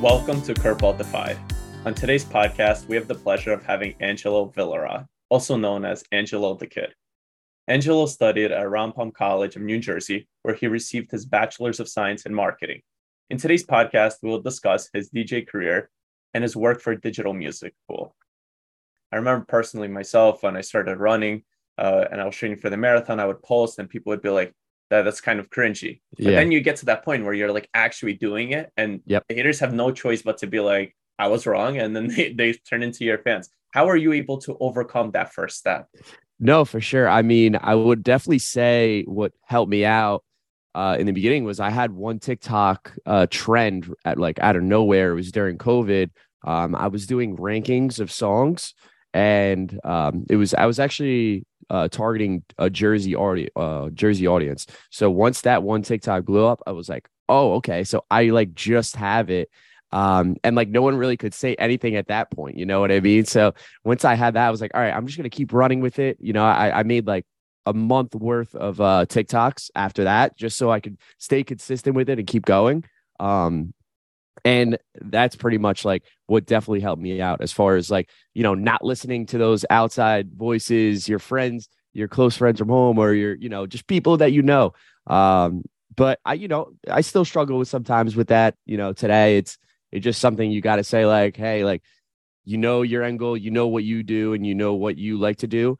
Welcome to Curveball Defied. On today's podcast, we have the pleasure of having Angelo Villaraut, also known as Angelo the Kid. Angelo studied at Ramapo College of New Jersey, where he received his Bachelor's of Science in Marketing. In today's podcast, we will discuss his DJ career and his work for Digital Music Pool. I remember personally myself when I started running uh, and I was training for the marathon, I would post and people would be like, that that's kind of cringy. But yeah. then you get to that point where you're like actually doing it, and yep. the haters have no choice but to be like, I was wrong, and then they, they turn into your fans. How are you able to overcome that first step? No, for sure. I mean, I would definitely say what helped me out uh, in the beginning was I had one TikTok uh, trend at like out of nowhere. It was during COVID. Um, I was doing rankings of songs, and um, it was I was actually uh, targeting a Jersey audience, uh, Jersey audience. So once that one TikTok blew up, I was like, oh, okay. So I like just have it. Um, and like no one really could say anything at that point, you know what I mean? So once I had that, I was like, all right, I'm just gonna keep running with it. You know, I, I made like a month worth of uh TikToks after that, just so I could stay consistent with it and keep going. Um, and that's pretty much like what definitely helped me out as far as like you know not listening to those outside voices your friends your close friends from home or your you know just people that you know. Um but i you know i still struggle with sometimes with that you know today. It's it's just something you got to say like hey like you know your end goal you know what you do and you know what you like to do.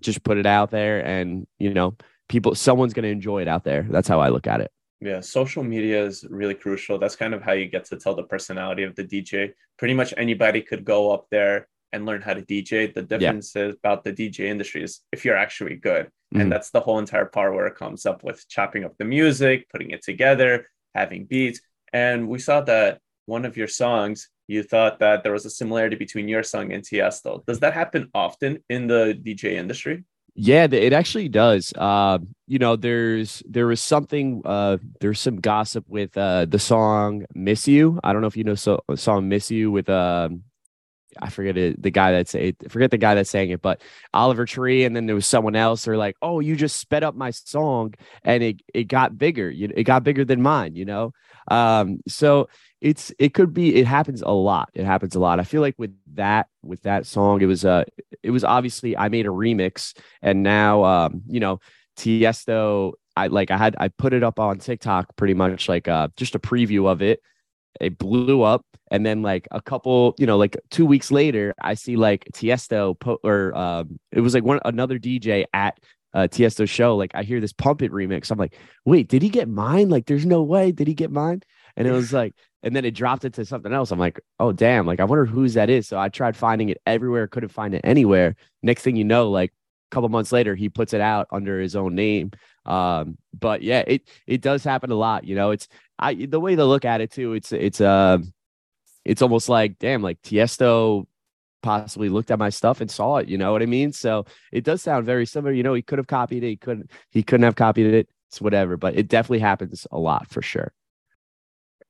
Just put it out there and you know people someone's going to enjoy it out there. That's how i look at it yeah, social media is really crucial. That's kind of how you get to tell the personality of the DJ. Pretty much anybody could go up there and learn how to DJ. The difference yeah. is about the DJ industry is if you're actually good. Mm-hmm. And that's the whole entire part where it comes up with chopping up the music, putting it together, having beats. And we saw that one of your songs, you thought that there was a similarity between your song and Tiesto. Does that happen often in the DJ industry? Yeah, it actually does. Uh, you know, there's there was something. Uh, there's some gossip with uh, the song "Miss You." I don't know if you know so song "Miss You" with um, I forget it, the guy that's it, forget the guy that's saying it, but Oliver Tree, and then there was someone else. They're like, "Oh, you just sped up my song, and it it got bigger. You it got bigger than mine." You know, um, so it's it could be it happens a lot it happens a lot i feel like with that with that song it was uh it was obviously i made a remix and now um you know tiesto i like i had i put it up on tiktok pretty much like uh just a preview of it it blew up and then like a couple you know like two weeks later i see like tiesto po- or um it was like one another dj at uh, Tiesto show, like I hear this Pump It remix. I'm like, wait, did he get mine? Like, there's no way. Did he get mine? And it was like, and then it dropped it to something else. I'm like, oh damn, like I wonder whose that is. So I tried finding it everywhere, couldn't find it anywhere. Next thing you know, like a couple months later, he puts it out under his own name. Um, but yeah, it it does happen a lot. You know, it's I the way to look at it too. It's it's uh it's almost like damn, like Tiesto possibly looked at my stuff and saw it. You know what I mean? So it does sound very similar. You know, he could have copied it. He couldn't. He couldn't have copied it. It's whatever. But it definitely happens a lot for sure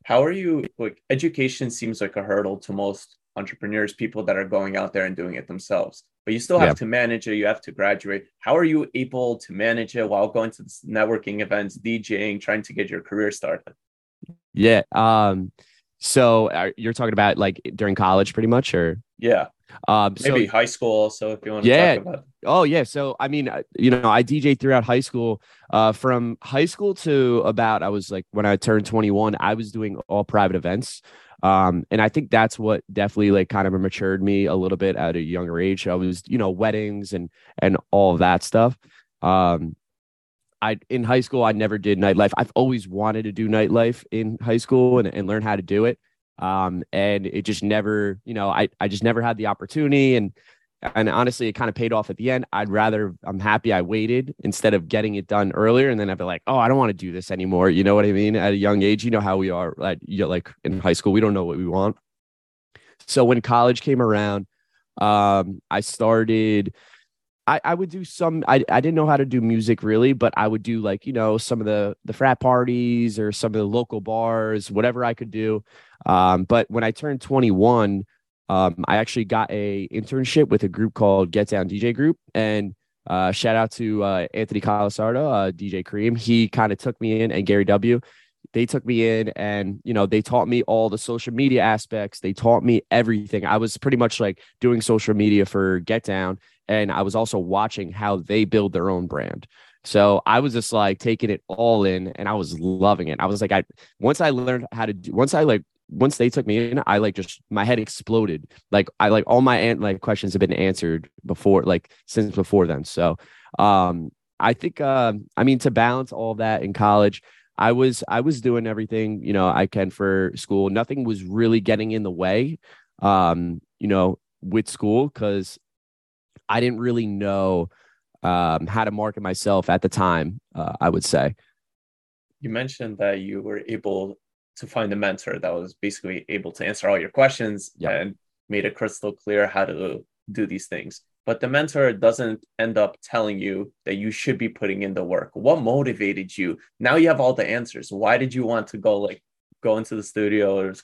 how are you like education seems like a hurdle to most entrepreneurs people that are going out there and doing it themselves but you still have yeah. to manage it you have to graduate. How are you able to manage it while going to networking events djing trying to get your career started? Yeah um so uh, you're talking about like during college pretty much or? Yeah um maybe so, high school also if you want to yeah. talk about oh yeah. So i mean uh, you know i dj throughout high school. Uh from high school to about i was like when i turned 21 i was doing all private events. Um and i think that's what definitely like kind of matured me a little bit at a younger age. I was you know weddings and and all that stuff. Um I in high school I never did nightlife. I've always wanted to do nightlife in high school and, and learn how to do it um, and it just never, you know, I I just never had the opportunity, and and honestly, it kind of paid off at the end. I'd rather I'm happy I waited instead of getting it done earlier, and then I'd be like, oh, I don't want to do this anymore. You know what I mean? At a young age, you know how we are. Like you like in high school, we don't know what we want. So when college came around, um, I started I, I would do some I, I didn't know how to do music really but i would do like you know some of the the frat parties or some of the local bars whatever i could do um, but when i turned 21 um, i actually got a internship with a group called get down dj group. And uh, shout out to uh, anthony Calisardo, uh, dj Kareem he kind of took me in and gary w. They took me in and you know they taught me all the social media aspects. They taught me everything. I was pretty much like doing social media for get down. And i was also watching how they build their own brand. So i was just like taking it all in and i was loving it. I was like i once i learned how to do once i like once they took me in i like just my head exploded like i like all my like questions have been answered before like since before then so um i think uh, i mean to balance all that in college I was I was doing everything you know I can for school. Nothing was really getting in the way, um, you know, with school because I didn't really know um, how to market myself at the time. Uh, I would say. You mentioned that you were able to find a mentor that was basically able to answer all your questions and made it crystal clear how to do these things. But the mentor doesn't end up telling you that you should be putting in the work. What motivated you? Now you have all the answers. Why did you want to go like go into the studio or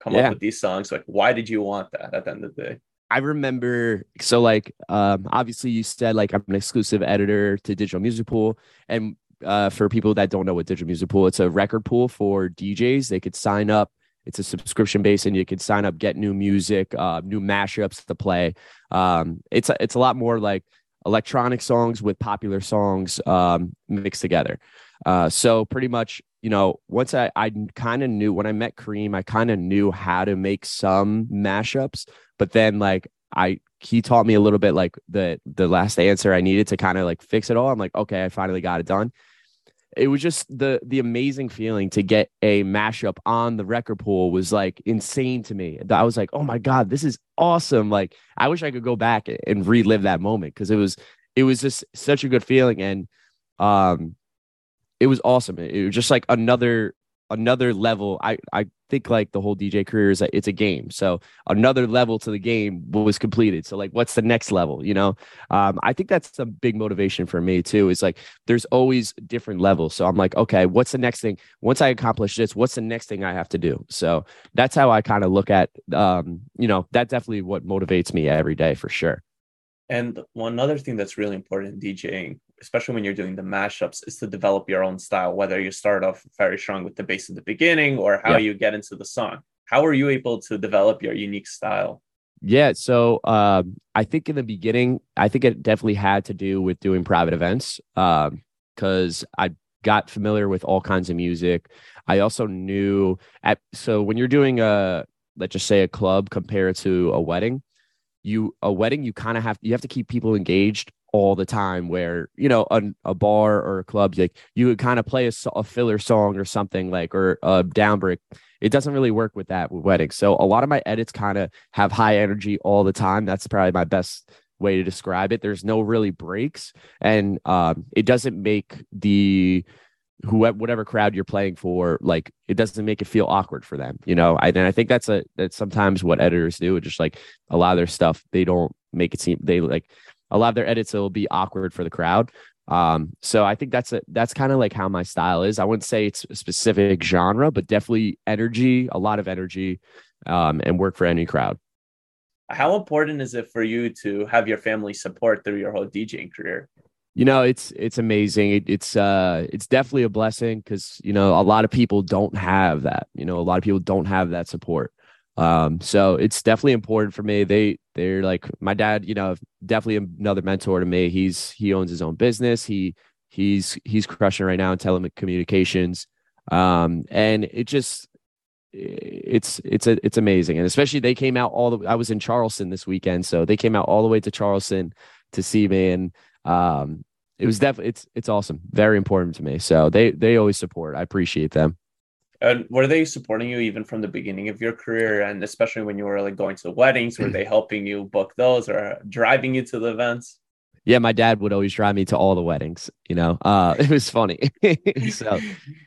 come yeah. up with these songs? Like why did you want that at the end of the day? I remember so like um obviously you said like I'm an exclusive editor to Digital Music Pool and uh for people that don't know what Digital Music Pool it's a record pool for DJs they could sign up it's a subscription base, and you can sign up, get new music, uh, new mashups to play. Um, it's a, it's a lot more like electronic songs with popular songs um, mixed together. Uh, so pretty much, you know, once I I kind of knew when I met Kareem, I kind of knew how to make some mashups, but then like I he taught me a little bit like the the last answer I needed to kind of like fix it all. I'm like, okay, I finally got it done it was just the the amazing feeling to get a mashup on the record pool was like insane to me. I was like, oh my god, this is awesome! Like I wish I could go back and relive that moment because it was it was just such a good feeling and um it was awesome. It was just like another another level. I I think like the whole DJ career is that it's a game. So another level to the game was completed. So like, what's the next level? You know, um, I think that's a big motivation for me too. Is like there's always different levels. So I'm like, okay, what's the next thing? Once I accomplish this, what's the next thing I have to do? So that's how I kind of look at, um, you know, that definitely what motivates me every day for sure. And one other thing that's really important in DJing especially when you're doing the mashups, is to develop your own style, whether you start off very strong with the bass at the beginning or how yeah. you get into the song. How are you able to develop your unique style? Yeah, so um, I think in the beginning, I think it definitely had to do with doing private events because um, I got familiar with all kinds of music. I also knew at so when you're doing a let's just say a club compared to a wedding, you a wedding you kind of have you have to keep people engaged all the time where you know a, a bar or a club like you would kind of play a, a, filler song or something like or a down break it doesn't really work with that with weddings. So a lot of my edits kind of have high energy all the time. That's probably my best way to describe it. There's no really breaks and um, it doesn't make the whoever whatever crowd you're playing for like it doesn't make it feel awkward for them you know I, and i think that's a that's sometimes what editors do just like a lot of their stuff they don't make it seem they like a lot of their edits will be awkward for the crowd. Um, so I think that's a, that's kind of like how my style is. I wouldn't say it's a specific genre, but definitely energy, a lot of energy, um, and work for any crowd. How important is it for you to have your family support through your whole DJing career? You know, it's it's amazing. It, it's uh it's definitely a blessing because you know a lot of people don't have that. You know, a lot of people don't have that support. Um, so it's definitely important for me. They they're like my dad, you know, definitely another mentor to me. He's he owns his own business. He he's he's crushing right now in telecommunications. Um, and it just it's it's a, it's amazing. And especially they came out all the I was in Charleston this weekend, so they came out all the way to Charleston to see me and um it was definitely it's it's awesome. Very important to me. So they they always support. I appreciate them. And were they supporting you even from the beginning of your career, and especially when you were like going to weddings? Were they helping you book those or driving you to the events? Yeah, my dad would always drive me to all the weddings. You know, uh, it was funny. so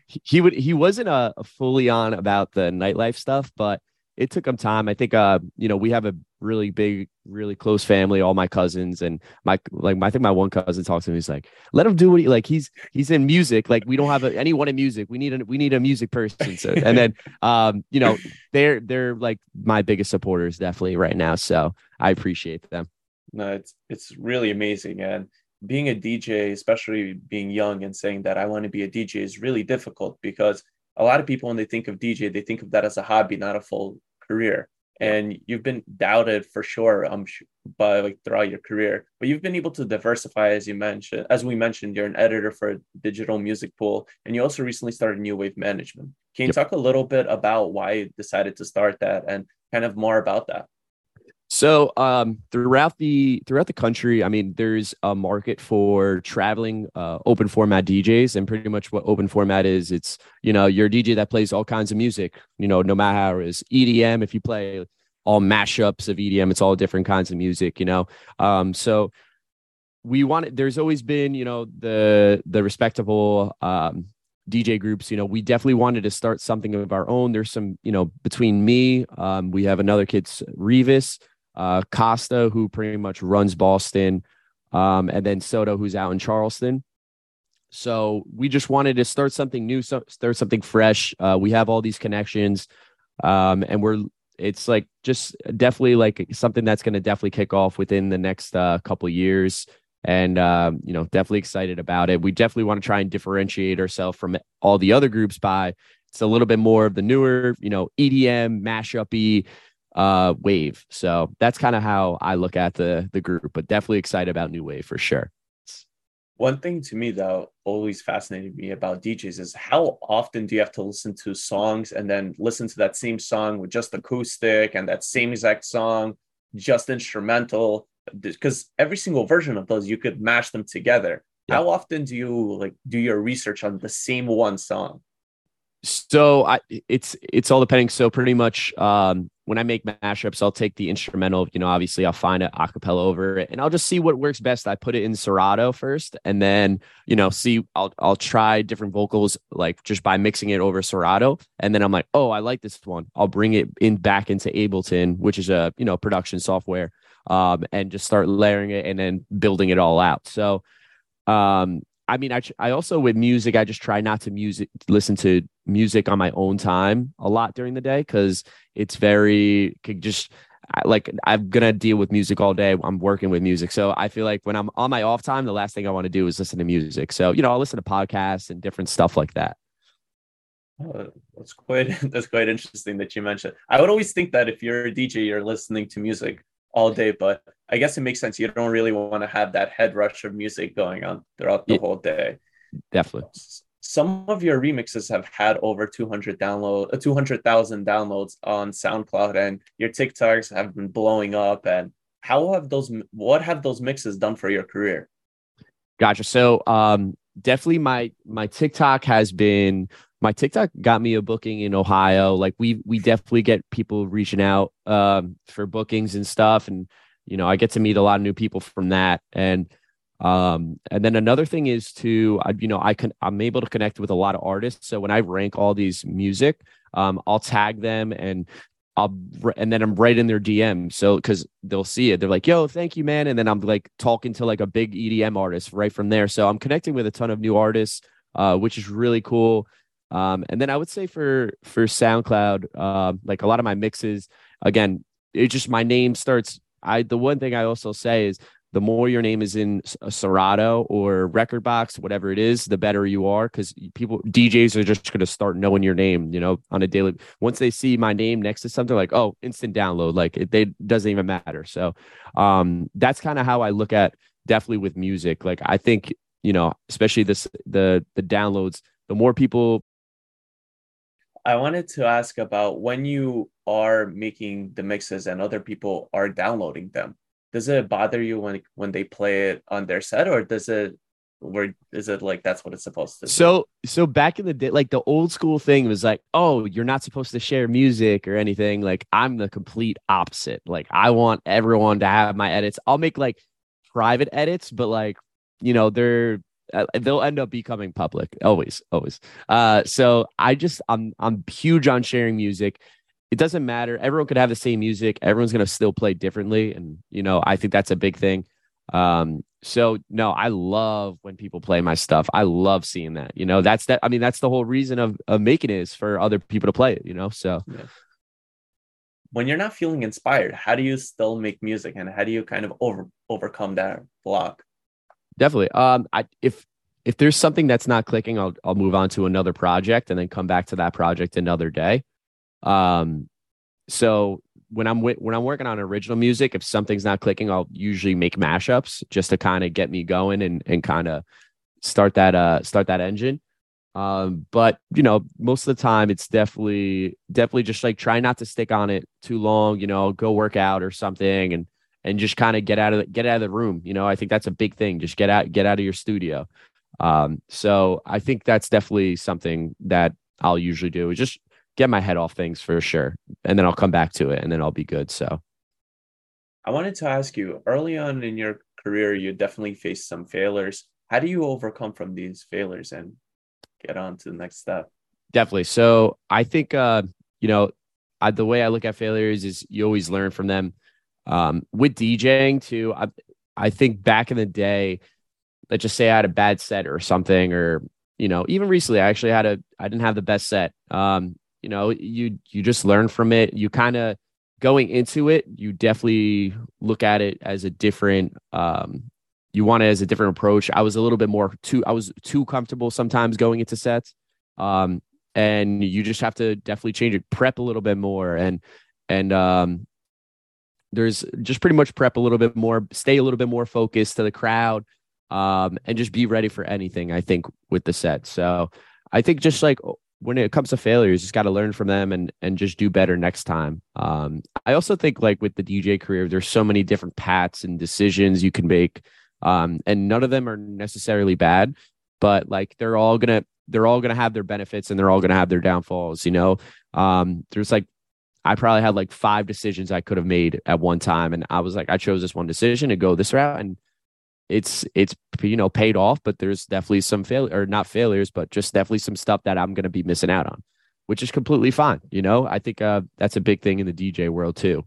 he would he wasn't a uh, fully on about the nightlife stuff, but it took him time. I think, uh, you know, we have a really big, really close family, all my cousins and my, like, I think my one cousin talks to me. He's like, let him do what he, like, he's, he's in music. Like, we don't have a, anyone in music. We need a, we need a music person. So, and then, um, you know, they're, they're like my biggest supporters definitely right now. So I appreciate them. No, it's, it's really amazing. And being a DJ, especially being young and saying that I want to be a DJ is really difficult because a lot of people when they think of DJ, they think of that as a hobby, not a full career. And you've been doubted for sure, I'm by like throughout your career, but you've been able to diversify, as you mentioned. As we mentioned, you're an editor for Digital Music Pool, and you also recently started New Wave Management. Can you yep. talk a little bit about why you decided to start that and kind of more about that? So um, throughout the throughout the country, I mean, there's a market for traveling uh, open format DJs, and pretty much what open format is, it's you know your DJ that plays all kinds of music. You know, no matter how it is EDM, if you play all mashups of EDM, it's all different kinds of music. You know, um, so we wanted. There's always been you know the the respectable um, DJ groups, you know, we definitely wanted to start something of our own. There's some, you know, between me, um, we have another kid's Revis, uh, Costa, who pretty much runs Boston, um, and then Soto, who's out in Charleston. So we just wanted to start something new, so start something fresh. Uh, we have all these connections, um, and we're it's like just definitely like something that's going to definitely kick off within the next uh, couple years and um, you know definitely excited about it we definitely want to try and differentiate ourselves from all the other groups by it's a little bit more of the newer you know edm mashup uh wave so that's kind of how i look at the the group but definitely excited about new wave for sure one thing to me that always fascinated me about DJs is how often do you have to listen to songs and then listen to that same song with just acoustic and that same exact song, just instrumental? because every single version of those you could mash them together yeah. how often do you like do your research on the same one song so I, it's it's all depending. So pretty much, um, when I make mashups, I'll take the instrumental. You know, obviously, I'll find an acapella over it, and I'll just see what works best. I put it in Serato first, and then you know, see, I'll I'll try different vocals like just by mixing it over Serato, and then I'm like, oh, I like this one. I'll bring it in back into Ableton, which is a you know production software um, and just start layering it and then building it all out. So, um, I mean, I, I also with music, I just try not to music listen to music on my own time a lot during the day because it's very just like I'm gonna deal with music all day. I'm working with music, so I feel like when I'm on my off time, the last thing I want to do is listen to music. So you know, I'll listen to podcasts and different stuff like that. Oh, that's quite that's quite interesting that you mentioned. I would always think that if you're a DJ, you're listening to music all day, but I guess it makes sense. You don't really want to have that head rush of music going on throughout the yeah, whole day. Definitely. Some of your remixes have had over 200 download, uh, 200,000 downloads on SoundCloud, and your TikToks have been blowing up. And how have those? What have those mixes done for your career? Gotcha. So, um, definitely my my TikTok has been my TikTok got me a booking in Ohio. Like we we definitely get people reaching out um, for bookings and stuff, and you know I get to meet a lot of new people from that. And um, and then another thing is to I, you know I can I'm able to connect with a lot of artists. So when I rank all these music, um, I'll tag them and I'll and then I'm right in their DM. So because they'll see it, they're like, "Yo, thank you, man." And then I'm like talking to like a big EDM artist right from there. So I'm connecting with a ton of new artists, uh, which is really cool. Um, and then I would say for for SoundCloud, uh, like a lot of my mixes, again, it just my name starts. I the one thing I also say is the more your name is in a Serato or Rekordbox, whatever it is, the better you are because people DJs are just going to start knowing your name, you know, on a daily. Once they see my name next to something, like oh, instant download, like it they doesn't even matter. So, um, that's kind of how I look at definitely with music. Like I think you know, especially this the the downloads, the more people I wanted to ask about when you are making the mixes and other people are downloading them. Does it bother you when when they play it on their set, or does it where is it like that's what it's supposed to? So do? so back in the day, like the old school thing was like, oh, you're not supposed to share music or anything. Like I'm the complete opposite. Like I want everyone to have my edits. I'll make like private edits, but like you know they're uh, they'll end up becoming public always always uh so i just i'm i'm huge on sharing music it doesn't matter everyone could have the same music everyone's going to still play differently and you know i think that's a big thing um so no i love when people play my stuff i love seeing that you know that's that i mean that's the whole reason of, of making it is for other people to play it you know so yeah. when you're not feeling inspired how do you still make music and how do you kind of over overcome that block definitely. Um, I if if there's something that's not clicking, I'll I'll move on to another project and then come back to that project another day. Um, so when I'm when I'm working on original music, if something's not clicking, I'll usually make mashups just to kind of get me going and and kind of start that uh start that engine. Um, but you know, most of the time it's definitely definitely just like try not to stick on it too long, you know, go work out or something and and just kind of get out of the, get out of the room. You know, I think that's a big thing. Just get out get out of your studio. Um, so I think that's definitely something that I'll usually do is just get my head off things for sure. And then I'll come back to it and then I'll be good. So I wanted to ask you early on in your career, you definitely faced some failures. How do you overcome from these failures and get on to the next step? Definitely. So I think, uh, you know, I, the way I look at failures is you always learn from them. Um, with DJing too, I, I think back in the day, let's just say I had a bad set or something, or you know, even recently I actually had a I didn't have the best set. Um, you know, you you just learn from it. You kind of going into it, you definitely look at it as a different um you want it as a different approach. I was a little bit more too I was too comfortable sometimes going into sets. Um and you just have to definitely change it, prep a little bit more and and um there's just pretty much prep a little bit more, stay a little bit more focused to the crowd, um, and just be ready for anything. I think with the set. So I think just like when it comes to failures, just got to learn from them and and just do better next time. Um, I also think like with the DJ career, there's so many different paths and decisions you can make, um, and none of them are necessarily bad, but like they're all gonna they're all gonna have their benefits and they're all gonna have their downfalls. You know, um, there's like I probably had like five decisions I could have made at one time, and I was like, I chose this one decision to go this route, and it's it's you know paid off, but there's definitely some fail or not failures, but just definitely some stuff that I'm going to be missing out on, which is completely fine. You know, I think uh, that's a big thing in the DJ world too.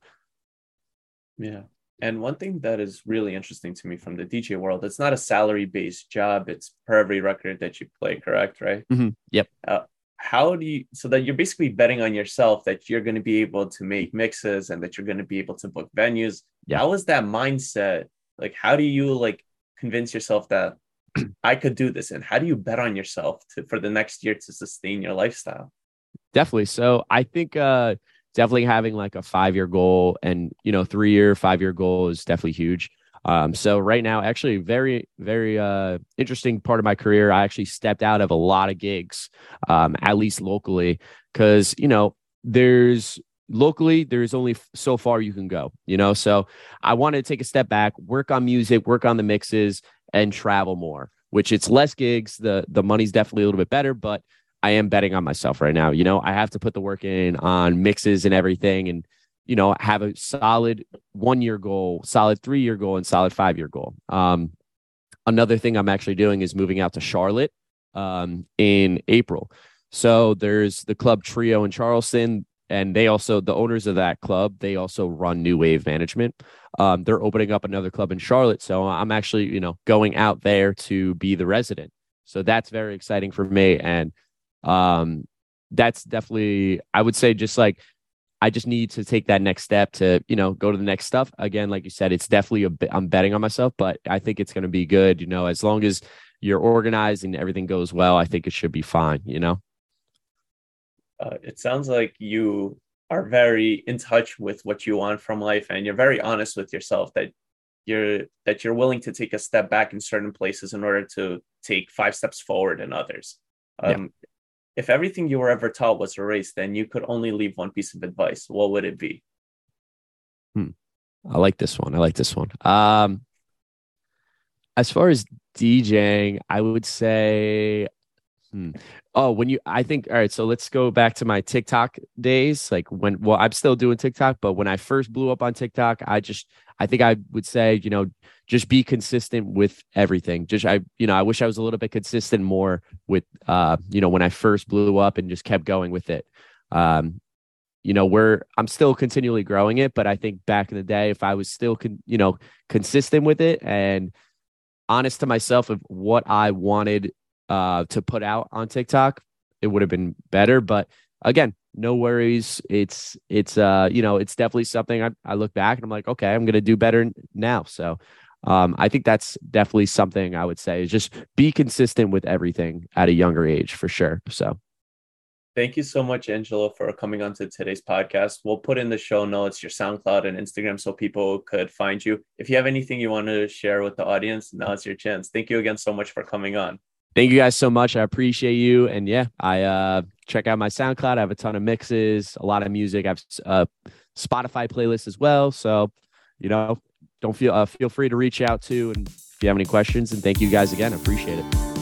Yeah. And one thing that is really interesting to me from the DJ world, it's not a salary based job. It's per every record that you play, correct? Right. Mm-hmm. Yep. Uh, how do you, so that you're basically betting on yourself that you're going to be able to make mixes and that you're going to be able to book venues. Yeah. How is that mindset? Like, how do you like convince yourself that I could do this? And how do you bet on yourself to for the next year to sustain your lifestyle? Definitely. So I think uh definitely having like a five year goal and you know three year five year goal is definitely huge. Um, so right now, actually, very, very uh, interesting part of my career. I actually stepped out of a lot of gigs, um, at least locally, because you know there's locally there's only so far you can go you know? So i wanted to take a step back work on music work on the mixes and travel more which it's less gigs the the money's definitely a little bit better but i am betting on myself right now you know? I have to put the work in on mixes and everything and you know have a solid one year goal solid three year goal and solid five year goal. Um another thing i'm actually doing is moving out to charlotte um in april. So there's the club trio in charleston and they also the owners of that club they also run new wave management. Um, they're opening up another club in charlotte. So i'm actually you know going out there to be the resident. So that's very exciting for me. And um, that's definitely i would say just like i just need to take that next step to you know go to the next stuff. Again like you said it's definitely a bit i'm betting on myself but i think it's going to be good. You know as long as you're organized and everything goes well i think it should be fine you know uh, it sounds like you are very in touch with what you want from life and you're very honest with yourself that you're that you're willing to take a step back in certain places in order to take five steps forward in others. Um, yeah. if everything you were ever taught was erased then you could only leave one piece of advice. What would it be? Hmm. i like this one. I like this one. Um as far as djing i would say Hmm. Oh, when you, I think, all right. So let's go back to my TikTok days. Like when, well, I'm still doing TikTok, but when I first blew up on TikTok, I just, I think I would say, you know, just be consistent with everything. Just, I, you know, I wish I was a little bit consistent more with, uh, you know, when I first blew up and just kept going with it. Um, you know, we're, I'm still continually growing it, but I think back in the day, if I was still, con, you know, consistent with it and honest to myself of what I wanted uh, to put out on TikTok, it would have been better. But again, no worries. It's it's uh you know it's definitely something I, I look back and I'm like okay I'm gonna do better now. So um, I think that's definitely something I would say is just be consistent with everything at a younger age for sure. So Thank you so much, Angelo, for coming on to today's podcast. We'll put in the show notes your SoundCloud and Instagram so people could find you. If you have anything you want to share with the audience, now's your chance. Thank you again so much for coming on. Thank you guys so much. I appreciate you. And yeah, I uh, check out my SoundCloud. I have a ton of mixes, a lot of music. I have a uh, Spotify playlist as well. So, you know, don't feel uh, feel free to reach out to and if you have any questions. And thank you guys again. I appreciate it.